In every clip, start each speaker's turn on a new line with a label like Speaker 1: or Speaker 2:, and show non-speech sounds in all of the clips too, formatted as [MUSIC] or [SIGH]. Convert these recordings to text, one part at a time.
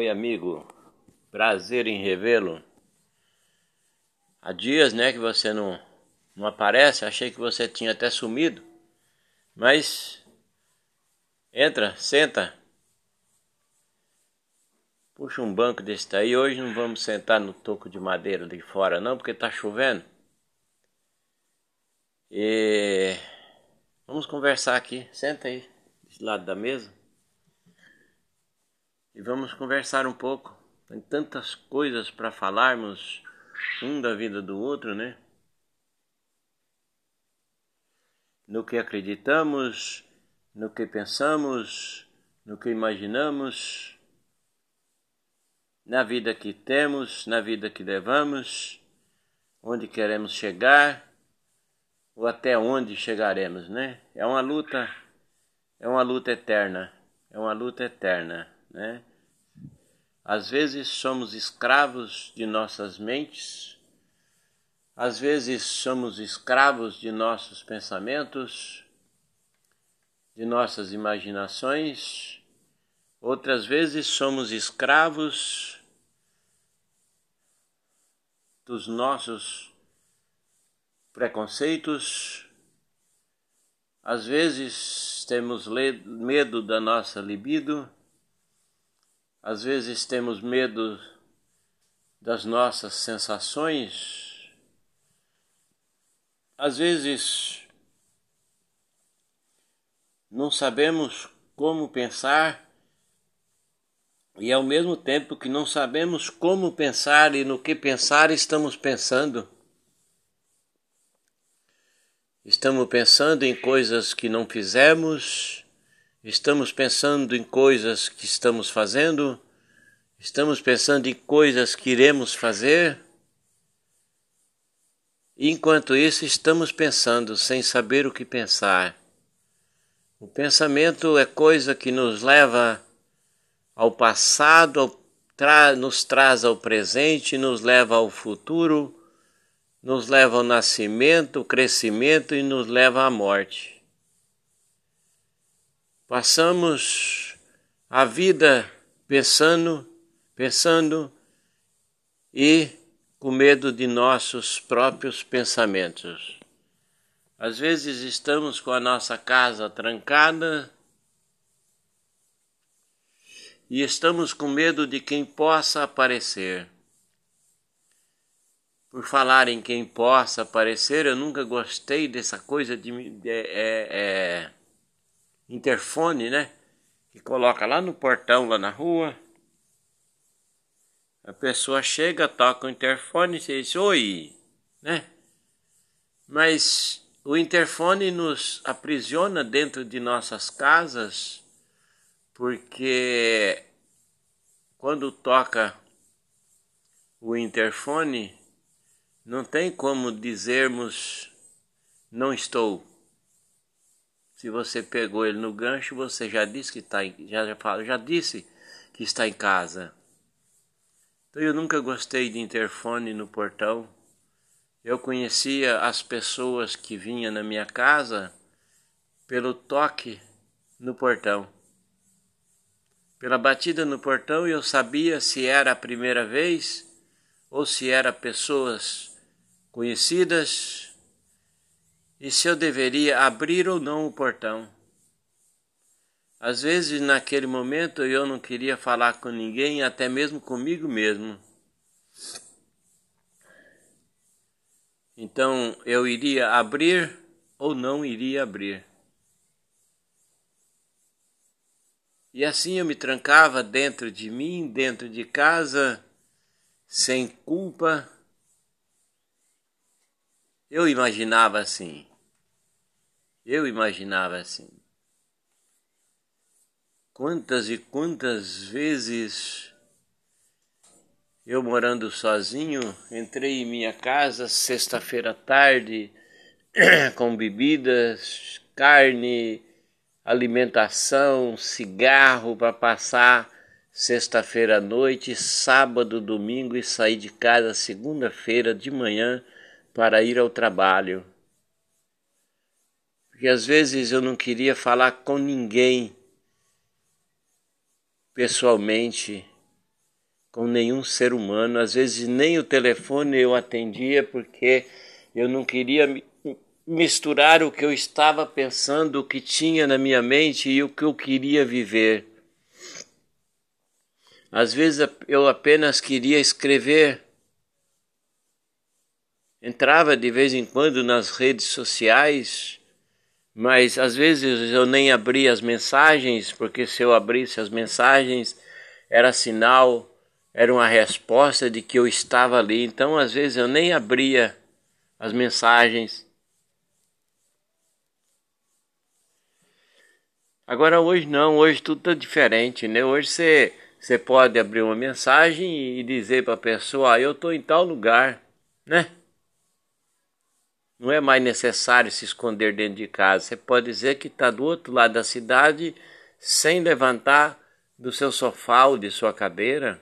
Speaker 1: Oi, amigo. Prazer em revê-lo. Há dias, né, que você não, não aparece. Achei que você tinha até sumido. Mas entra, senta. Puxa um banco desse daí. Hoje não vamos sentar no toco de madeira de fora, não, porque tá chovendo. E vamos conversar aqui. Senta aí, desse lado da mesa e vamos conversar um pouco. Tem tantas coisas para falarmos um da vida do outro, né? No que acreditamos, no que pensamos, no que imaginamos, na vida que temos, na vida que levamos, onde queremos chegar ou até onde chegaremos, né? É uma luta, é uma luta eterna, é uma luta eterna né? Às vezes somos escravos de nossas mentes, às vezes somos escravos de nossos pensamentos, de nossas imaginações, outras vezes somos escravos dos nossos preconceitos, às vezes temos medo da nossa libido às vezes temos medo das nossas sensações. Às vezes não sabemos como pensar e ao mesmo tempo que não sabemos como pensar e no que pensar, estamos pensando. Estamos pensando em coisas que não fizemos Estamos pensando em coisas que estamos fazendo? Estamos pensando em coisas que iremos fazer? enquanto isso, estamos pensando sem saber o que pensar. O pensamento é coisa que nos leva ao passado, tra nos traz ao presente, nos leva ao futuro, nos leva ao nascimento, ao crescimento e nos leva à morte. Passamos a vida pensando, pensando e com medo de nossos próprios pensamentos. Às vezes estamos com a nossa casa trancada e estamos com medo de quem possa aparecer. Por falar em quem possa aparecer, eu nunca gostei dessa coisa de. É, é, é, interfone, né? Que coloca lá no portão, lá na rua. A pessoa chega, toca o interfone e diz oi, né? Mas o interfone nos aprisiona dentro de nossas casas, porque quando toca o interfone, não tem como dizermos não estou. Se você pegou ele no gancho, você já disse que está já, já, já disse que está em casa. Então eu nunca gostei de interfone no portão. Eu conhecia as pessoas que vinham na minha casa pelo toque no portão. Pela batida no portão eu sabia se era a primeira vez ou se era pessoas conhecidas e se eu deveria abrir ou não o portão. Às vezes, naquele momento, eu não queria falar com ninguém, até mesmo comigo mesmo. Então, eu iria abrir ou não iria abrir. E assim eu me trancava dentro de mim, dentro de casa, sem culpa. Eu imaginava assim. Eu imaginava assim. Quantas e quantas vezes eu morando sozinho, entrei em minha casa sexta-feira à tarde [CLEARS THROAT] com bebidas, carne, alimentação, cigarro para passar sexta-feira à noite, sábado, domingo e sair de casa segunda-feira de manhã para ir ao trabalho porque às vezes eu não queria falar com ninguém pessoalmente, com nenhum ser humano. Às vezes nem o telefone eu atendia porque eu não queria misturar o que eu estava pensando, o que tinha na minha mente e o que eu queria viver. Às vezes eu apenas queria escrever. Entrava de vez em quando nas redes sociais, mas às vezes eu nem abria as mensagens, porque se eu abrisse as mensagens era sinal, era uma resposta de que eu estava ali. Então às vezes eu nem abria as mensagens. Agora hoje não, hoje tudo está diferente, né? Hoje você você pode abrir uma mensagem e dizer para a pessoa: ah, eu estou em tal lugar, né? Não é mais necessário se esconder dentro de casa. Você pode dizer que está do outro lado da cidade sem levantar do seu sofá ou de sua cadeira,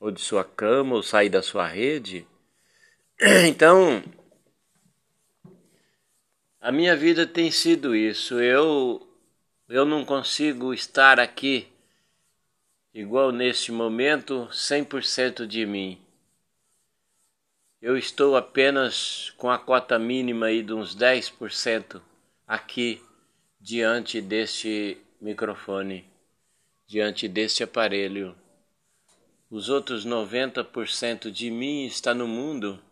Speaker 1: ou de sua cama, ou sair da sua rede. [CLEARS THROAT] Então, a minha vida tem sido isso. Eu, eu não consigo estar aqui igual neste momento 100% de mim. Eu estou apenas com a cota mínima aí de uns 10% aqui diante deste microfone, diante deste aparelho. Os outros 90% de mim está no mundo.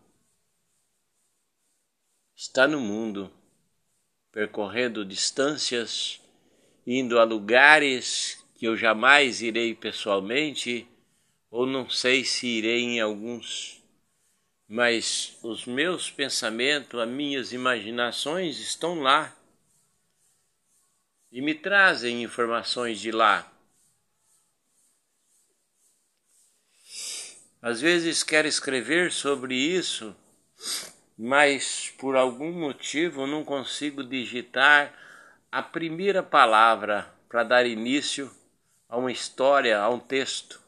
Speaker 1: Está no mundo, percorrendo distâncias, indo a lugares que eu jamais irei pessoalmente, ou não sei se irei em alguns, mas os meus pensamentos, as minhas imaginações estão lá e me trazem informações de lá. Às vezes quero escrever sobre isso, mas por algum motivo não consigo digitar a primeira palavra para dar início a uma história, a um texto.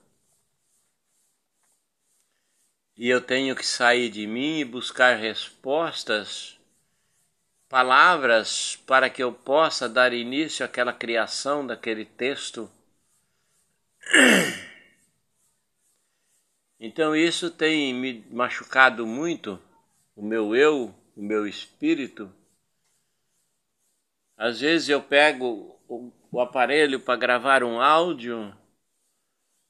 Speaker 1: E eu tenho que sair de mim e buscar respostas, palavras, para que eu possa dar início àquela criação daquele texto. [CLEARS THROAT] Então isso tem me machucado muito o meu eu, o meu espírito. Às vezes eu pego o aparelho para gravar um áudio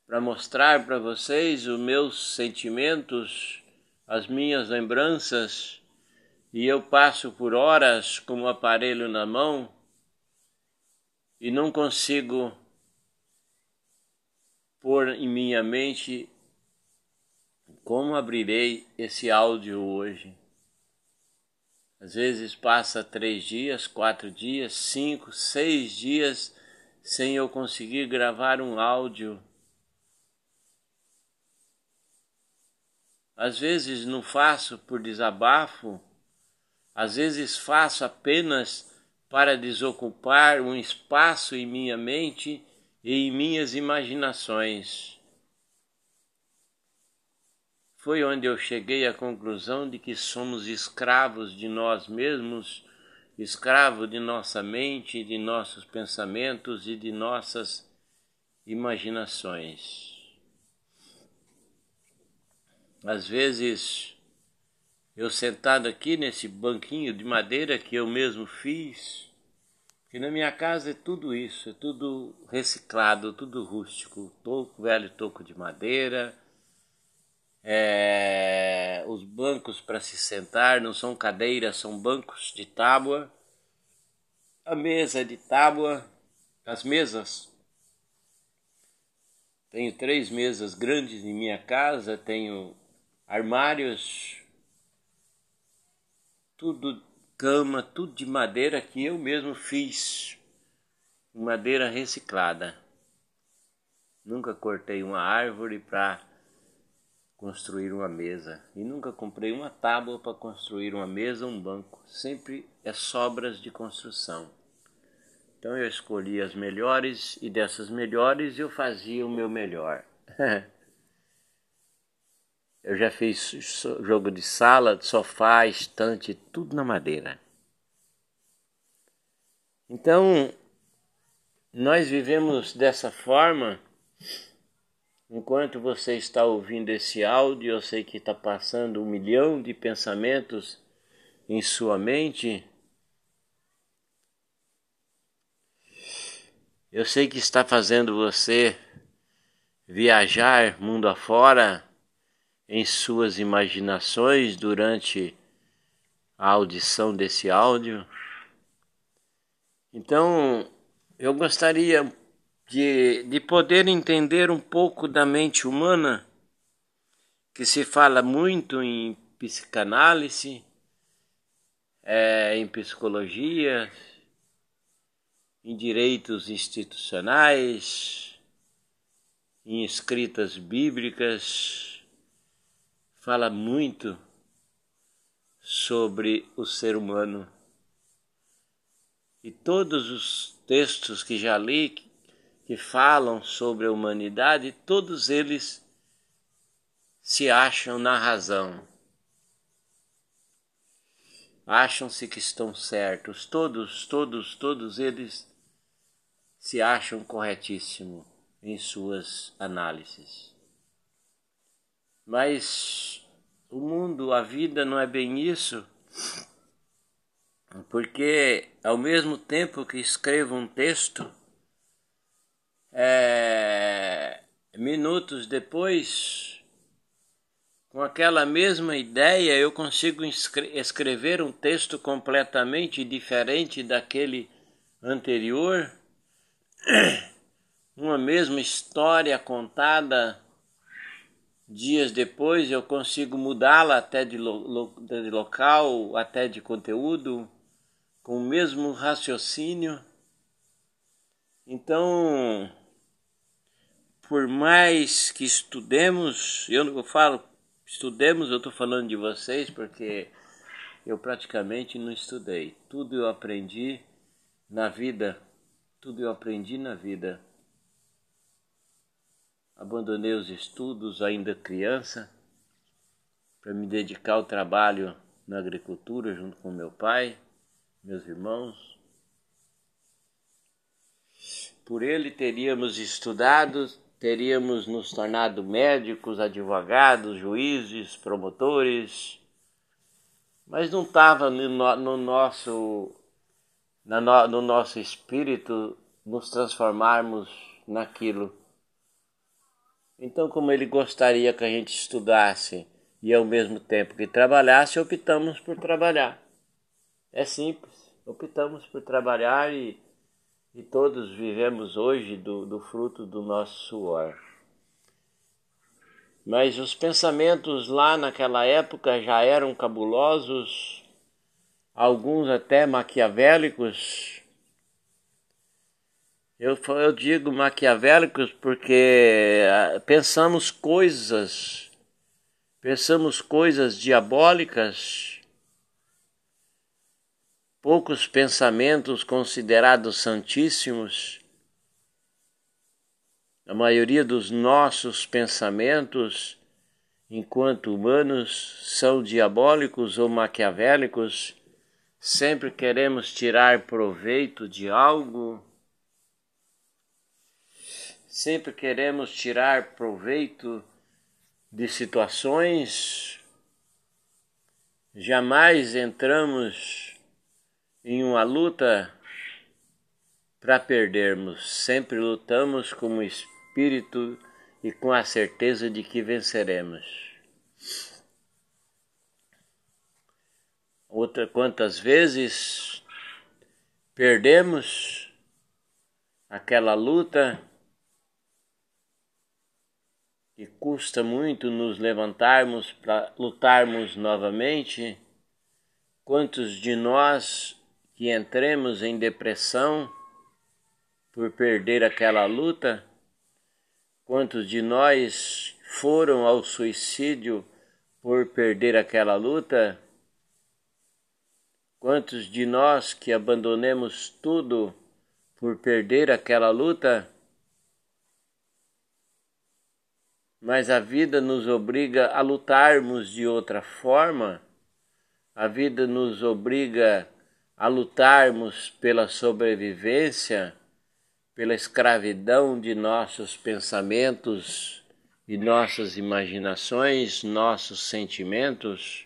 Speaker 1: para mostrar para vocês os meus sentimentos, as minhas lembranças, e eu passo por horas com o aparelho na mão e não consigo pôr em minha mente como abrirei esse áudio hoje. Às vezes passa três dias, quatro dias, cinco, seis dias sem eu conseguir gravar um áudio. Às vezes não faço por desabafo, às vezes faço apenas para desocupar um espaço em minha mente e em minhas imaginações foi onde eu cheguei à conclusão de que somos escravos de nós mesmos, escravos de nossa mente, de nossos pensamentos e de nossas imaginações. Às vezes, eu sentado aqui nesse banquinho de madeira que eu mesmo fiz, que na minha casa é tudo isso, é tudo reciclado, tudo rústico, toco, velho toco de madeira, é, os bancos para se sentar não são cadeiras, são bancos de tábua. A mesa é de tábua, as mesas. Tenho três mesas grandes em minha casa, tenho armários, tudo cama, tudo de madeira que eu mesmo fiz, madeira reciclada. Nunca cortei uma árvore para construir uma mesa e nunca comprei uma tábua para construir uma mesa um banco. Sempre é sobras de construção. Então eu escolhi as melhores e dessas melhores eu fazia o meu melhor. [LAUGHS] eu já fiz jogo de sala, de sofá, estante, tudo na madeira. Então, nós vivemos dessa forma Enquanto você está ouvindo esse áudio, eu sei que está passando um milhão de pensamentos em sua mente. Eu sei que está fazendo você viajar mundo afora em suas imaginações durante a audição desse áudio. Então, eu gostaria de, de poder entender um pouco da mente humana, que se fala muito em psicanálise, é, em psicologia, em direitos institucionais, em escritas bíblicas, fala muito sobre o ser humano. E todos os textos que já li que falam sobre a humanidade, todos eles se acham na razão. Acham-se que estão certos, todos, todos, todos eles se acham corretíssimo em suas análises. Mas o mundo, a vida não é bem isso, porque ao mesmo tempo que escrevo um texto, é, minutos depois, com aquela mesma ideia, eu consigo escrever um texto completamente diferente daquele anterior, [CLEARS THROAT] uma mesma história contada Dias depois eu consigo mudá-la até de, lo, de local, até de conteúdo, com o mesmo raciocínio. Então, por mais que estudemos, eu não falo estudemos, eu estou falando de vocês porque eu praticamente não estudei. Tudo eu aprendi na vida, tudo eu aprendi na vida. Abandonei os estudos ainda criança para me dedicar ao trabalho na agricultura junto com meu pai, meus irmãos. Por ele teríamos estudado, teríamos nos tornado médicos, advogados, juízes, promotores, mas não estava no, no, nosso no, no nosso espírito nos transformarmos naquilo então, como ele gostaria que a gente estudasse e ao mesmo tempo que trabalhasse, optamos por trabalhar. É simples, optamos por trabalhar e, e todos vivemos hoje do, do fruto do nosso suor. Mas os pensamentos lá naquela época já eram cabulosos, alguns até maquiavélicos, eu, eu digo maquiavélicos porque ah, pensamos coisas, pensamos coisas diabólicas, poucos pensamentos considerados santíssimos. A maioria dos nossos pensamentos, enquanto humanos, são diabólicos ou maquiavélicos. Sempre queremos tirar proveito de algo sempre queremos tirar proveito de situações, jamais entramos em uma luta para perdermos, sempre lutamos com o espírito e com a certeza de que venceremos. Outra quantas vezes perdemos aquela luta que custa muito nos levantarmos para lutarmos novamente, quantos de nós que entremos em depressão por perder aquela luta, quantos de nós foram ao suicídio por perder aquela luta, quantos de nós que abandonemos tudo por perder aquela luta, mas a vida nos obriga a lutarmos de outra forma, a vida nos obriga a lutarmos pela sobrevivência, pela escravidão de nossos pensamentos e nossas imaginações, nossos sentimentos,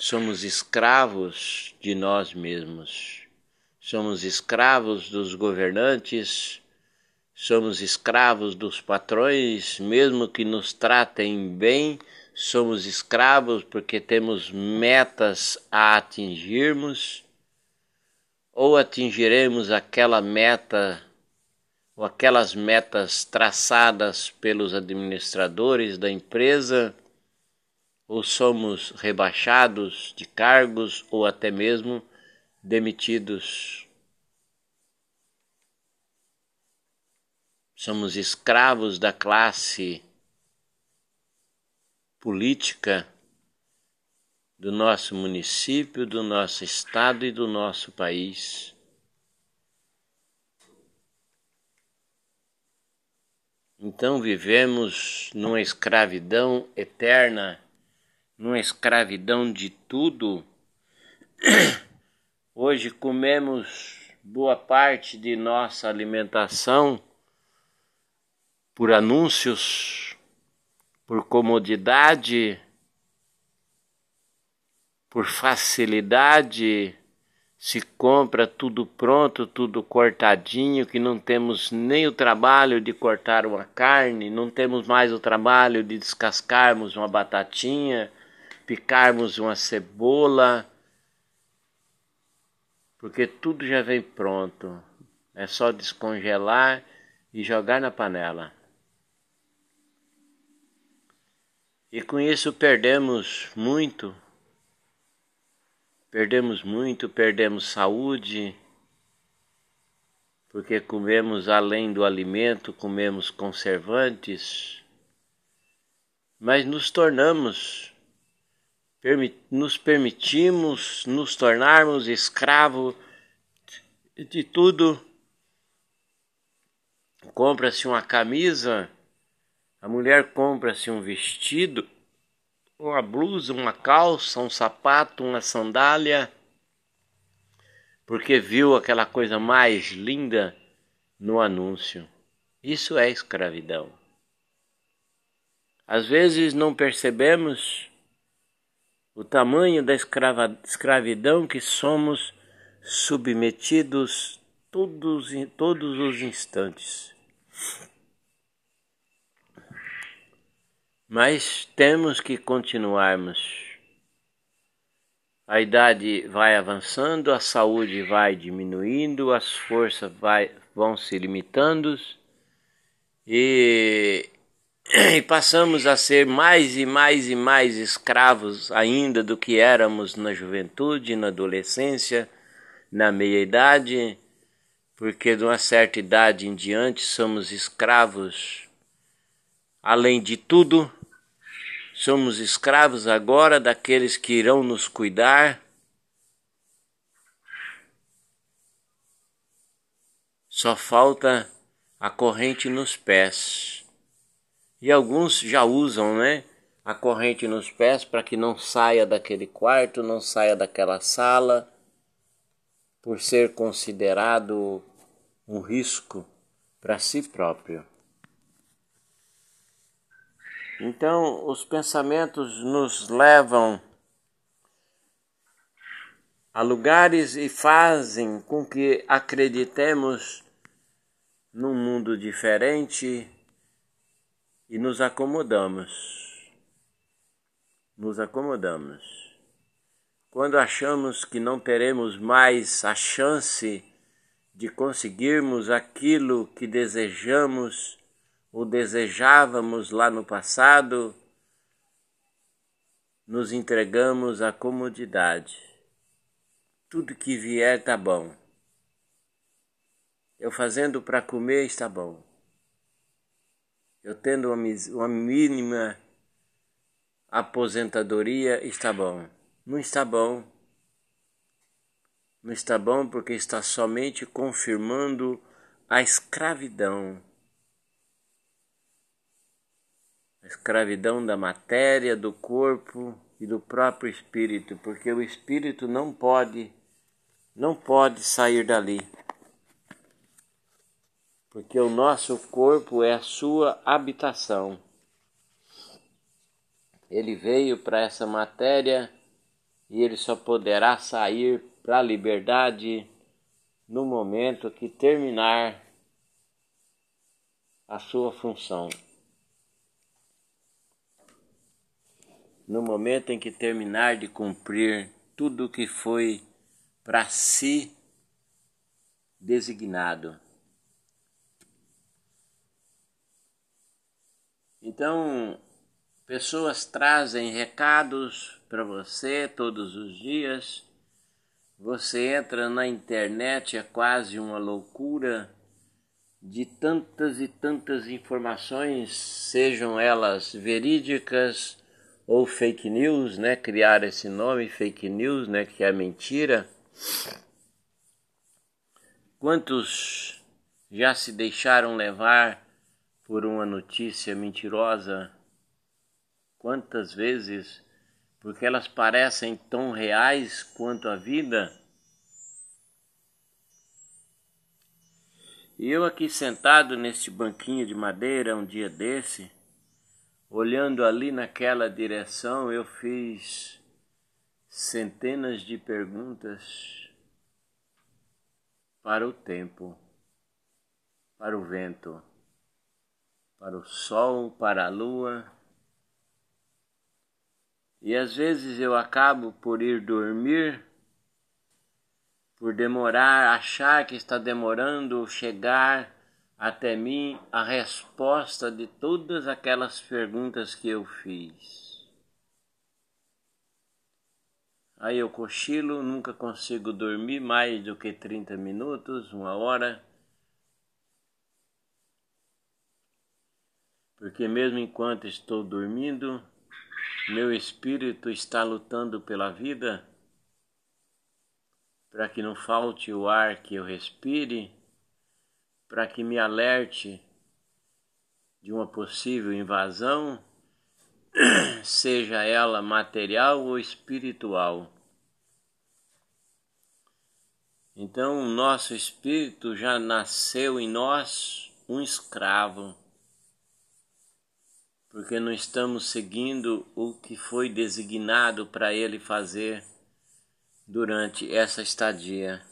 Speaker 1: somos escravos de nós mesmos. Somos escravos dos governantes, somos escravos dos patrões, mesmo que nos tratem bem, somos escravos porque temos metas a atingirmos, ou atingiremos aquela meta ou aquelas metas traçadas pelos administradores da empresa, ou somos rebaixados de cargos ou até mesmo demitidos. Somos escravos da classe política do nosso município, do nosso estado e do nosso país. Então vivemos numa escravidão eterna, numa escravidão de tudo. Hoje comemos boa parte de nossa alimentação por anúncios, por comodidade, por facilidade, se compra tudo pronto, tudo cortadinho, que não temos nem o trabalho de cortar uma carne, não temos mais o trabalho de descascarmos uma batatinha, picarmos uma cebola, porque tudo já vem pronto. É só descongelar e jogar na panela. E com isso perdemos muito Perdemos muito, perdemos saúde, porque comemos além do alimento, comemos conservantes, mas nos tornamos, nos permitimos nos tornarmos escravo de tudo. Compra-se uma camisa, a mulher compra-se um vestido, uma blusa, uma calça, um sapato, uma sandália, porque viu aquela coisa mais linda no anúncio. Isso é escravidão. Às vezes não percebemos o tamanho da escrava, escravidão que somos submetidos todos, todos os instantes. Mas temos que continuarmos. A idade vai avançando, a saúde vai diminuindo, as forças vai, vão se limitando e, [CLEARS THROAT] e passamos a ser mais e mais e mais escravos ainda do que éramos na juventude, na adolescência, na meia-idade, porque de uma certa idade em diante somos escravos, além de tudo, Somos escravos agora daqueles que irão nos cuidar. Só falta a corrente nos pés. E alguns já usam, né? A corrente nos pés para que não saia daquele quarto, não saia daquela sala, por ser considerado um risco para si próprio. Então, os pensamentos nos levam a lugares e fazem com que acreditemos num mundo diferente e nos acomodamos. Nos acomodamos. Quando achamos que não teremos mais a chance de conseguirmos aquilo que desejamos, o desejávamos lá no passado, nos entregamos à comodidade. Tudo que vier está bom. Eu fazendo para comer está bom. Eu tendo uma, uma mínima aposentadoria está bom. Não está bom. Não está bom porque está somente confirmando a escravidão escravidão da matéria, do corpo e do próprio espírito, porque o espírito não pode não pode sair dali. porque o nosso corpo é a sua habitação. Ele veio para essa matéria e ele só poderá sair para a liberdade no momento que terminar a sua função. No momento em que terminar de cumprir tudo o que foi para si designado. Então, pessoas trazem recados para você todos os dias. Você entra na internet, é quase uma loucura de tantas e tantas informações, sejam elas verídicas ou fake news, né? Criar esse nome fake news, né? Que é mentira. Quantos já se deixaram levar por uma notícia mentirosa? Quantas vezes, porque elas parecem tão reais quanto a vida? E eu aqui sentado neste banquinho de madeira um dia desse, olhando ali naquela direção, eu fiz centenas de perguntas para o tempo, para o vento, para o sol, para a lua. E às vezes eu acabo por ir dormir por demorar, achar que está demorando chegar até mim a resposta de todas aquelas perguntas que eu fiz. Aí eu cochilo, nunca consigo dormir mais do que 30 minutos, uma hora. Porque mesmo enquanto estou dormindo, meu espírito está lutando pela vida para que não falte o ar que eu respire, para que me alerte de uma possível invasão, [CLEARS THROAT] seja ela material ou espiritual. Então, o nosso espírito já nasceu em nós um escravo, porque não estamos seguindo o que foi designado para ele fazer durante essa estadia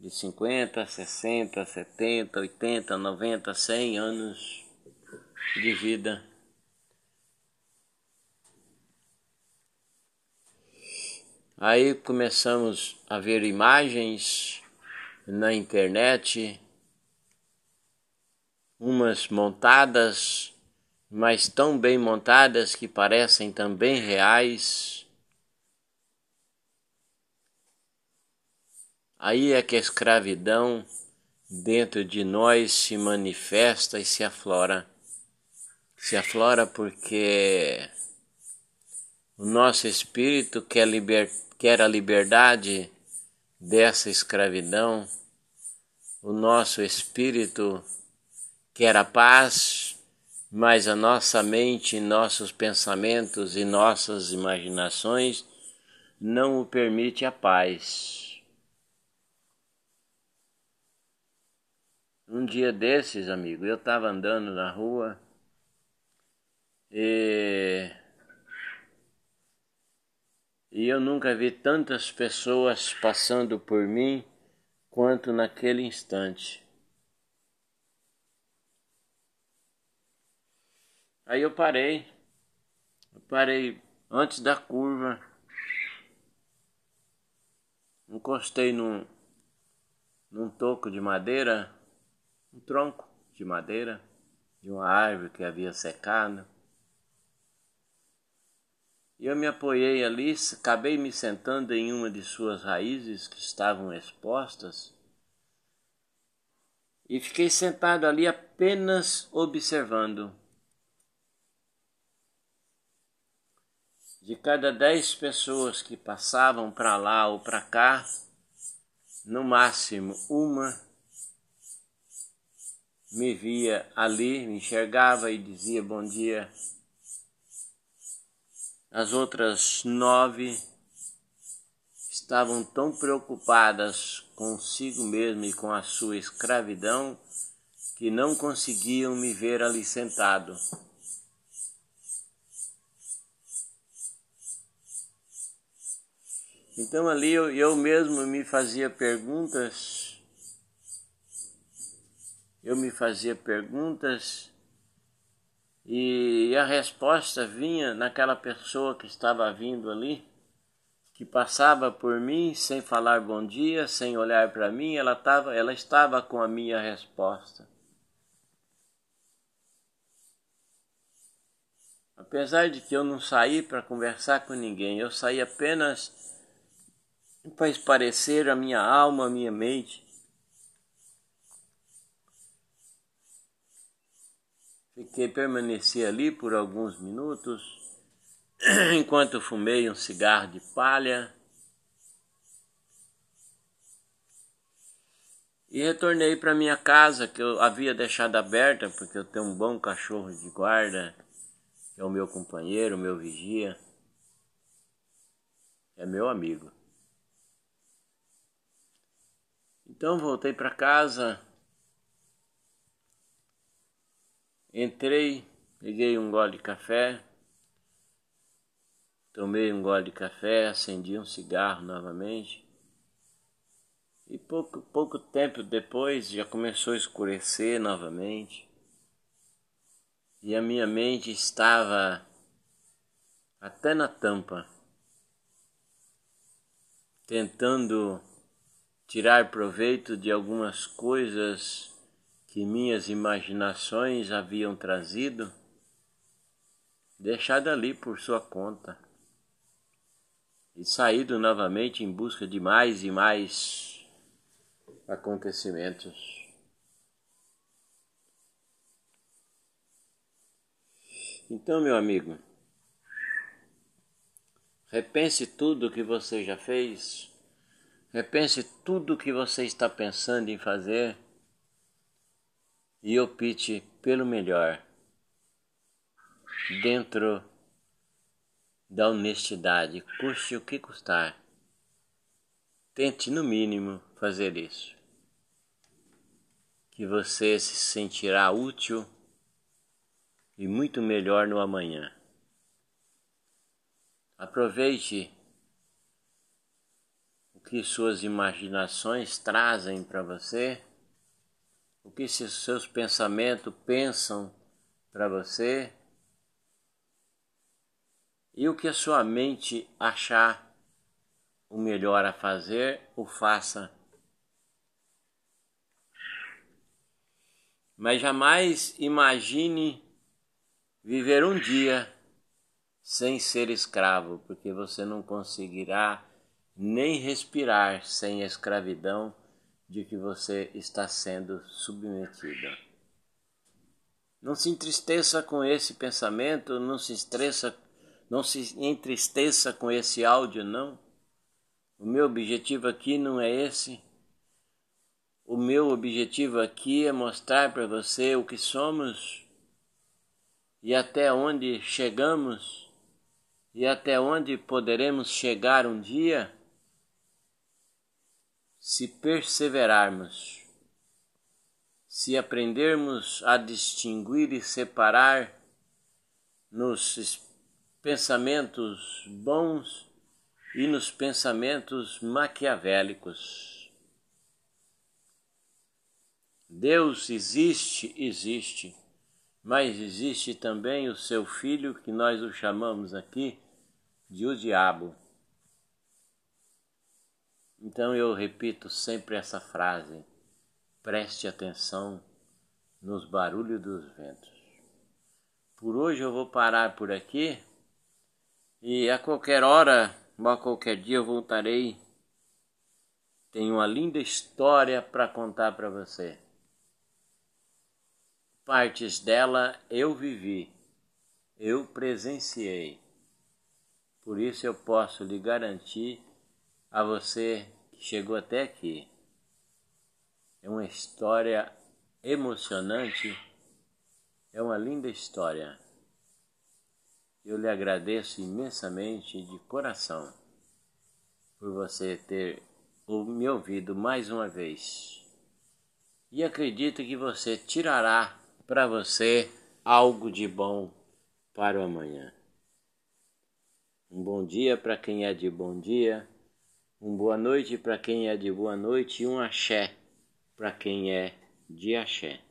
Speaker 1: de 50, 60, 70, 80, 90, 100 anos de vida. Aí começamos a ver imagens na internet, umas montadas, mas tão bem montadas que parecem também reais Aí é que a escravidão dentro de nós se manifesta e se aflora. Se aflora porque o nosso espírito quer, liber, quer a liberdade dessa escravidão, o nosso espírito quer a paz, mas a nossa mente, nossos pensamentos e nossas imaginações não o permite a paz. Um dia desses, amigo, eu estava andando na rua e, e eu nunca vi tantas pessoas passando por mim quanto naquele instante. Aí eu parei, eu parei antes da curva, encostei num, num toco de madeira um tronco de madeira de uma árvore que havia secado. E eu me apoiei ali, acabei me sentando em uma de suas raízes que estavam expostas e fiquei sentado ali apenas observando. De cada dez pessoas que passavam para lá ou para cá, no máximo uma me via ali, me enxergava e dizia bom dia. As outras nove estavam tão preocupadas consigo mesmo e com a sua escravidão que não conseguiam me ver ali sentado. Então ali eu, eu mesmo me fazia perguntas, eu me fazia perguntas e a resposta vinha naquela pessoa que estava vindo ali, que passava por mim sem falar bom dia, sem olhar para mim, ela, tava, ela estava com a minha resposta. Apesar de que eu não saí para conversar com ninguém, eu saí apenas para esparecer a minha alma, a minha mente. Fiquei, permaneci ali por alguns minutos, [CLEARS THROAT] enquanto fumei um cigarro de palha. E retornei para minha casa, que eu havia deixado aberta, porque eu tenho um bom cachorro de guarda, que é o meu companheiro, o meu vigia, é meu amigo. Então voltei para casa, entrei, peguei um gole de café, tomei um gole de café, acendi um cigarro novamente. E pouco, pouco tempo depois já começou a escurecer novamente. E a minha mente estava até na tampa, tentando tirar proveito de algumas coisas que minhas imaginações haviam trazido, deixado ali por sua conta. E saído novamente em busca de mais e mais acontecimentos. Então, meu amigo, repense tudo o que você já fez. Repense tudo o que você está pensando em fazer e opte pelo melhor, dentro da honestidade, custe o que custar. Tente, no mínimo, fazer isso. Que você se sentirá útil e muito melhor no amanhã. Aproveite o que suas imaginações trazem para você, o que seus pensamentos pensam para você e o que a sua mente achar o melhor a fazer, o faça. Mas jamais imagine viver um dia sem ser escravo, porque você não conseguirá nem respirar sem escravidão de que você está sendo submetida. Não se entristeça com esse pensamento, não se estressa, não se entristeça com esse áudio, não. O meu objetivo aqui não é esse. O meu objetivo aqui é mostrar para você o que somos e até onde chegamos e até onde poderemos chegar um dia se perseverarmos, se aprendermos a distinguir e separar nos pensamentos bons e nos pensamentos maquiavélicos. Deus existe, existe, mas existe também o seu filho, que nós o chamamos aqui de o diabo. Então eu repito sempre essa frase: preste atenção nos barulhos dos ventos. Por hoje eu vou parar por aqui e a qualquer hora ou a qualquer dia eu voltarei. Tenho uma linda história para contar para você. Partes dela eu vivi, eu presenciei. Por isso eu posso lhe garantir a você que chegou até aqui. É uma história emocionante, é uma linda história. Eu lhe agradeço imensamente de coração por você ter me ouvido mais uma vez. e acredito que você tirará para você algo de bom para o amanhã. Um bom dia para quem é de bom dia, um boa noite para quem é de boa noite e um axé para quem é de axé.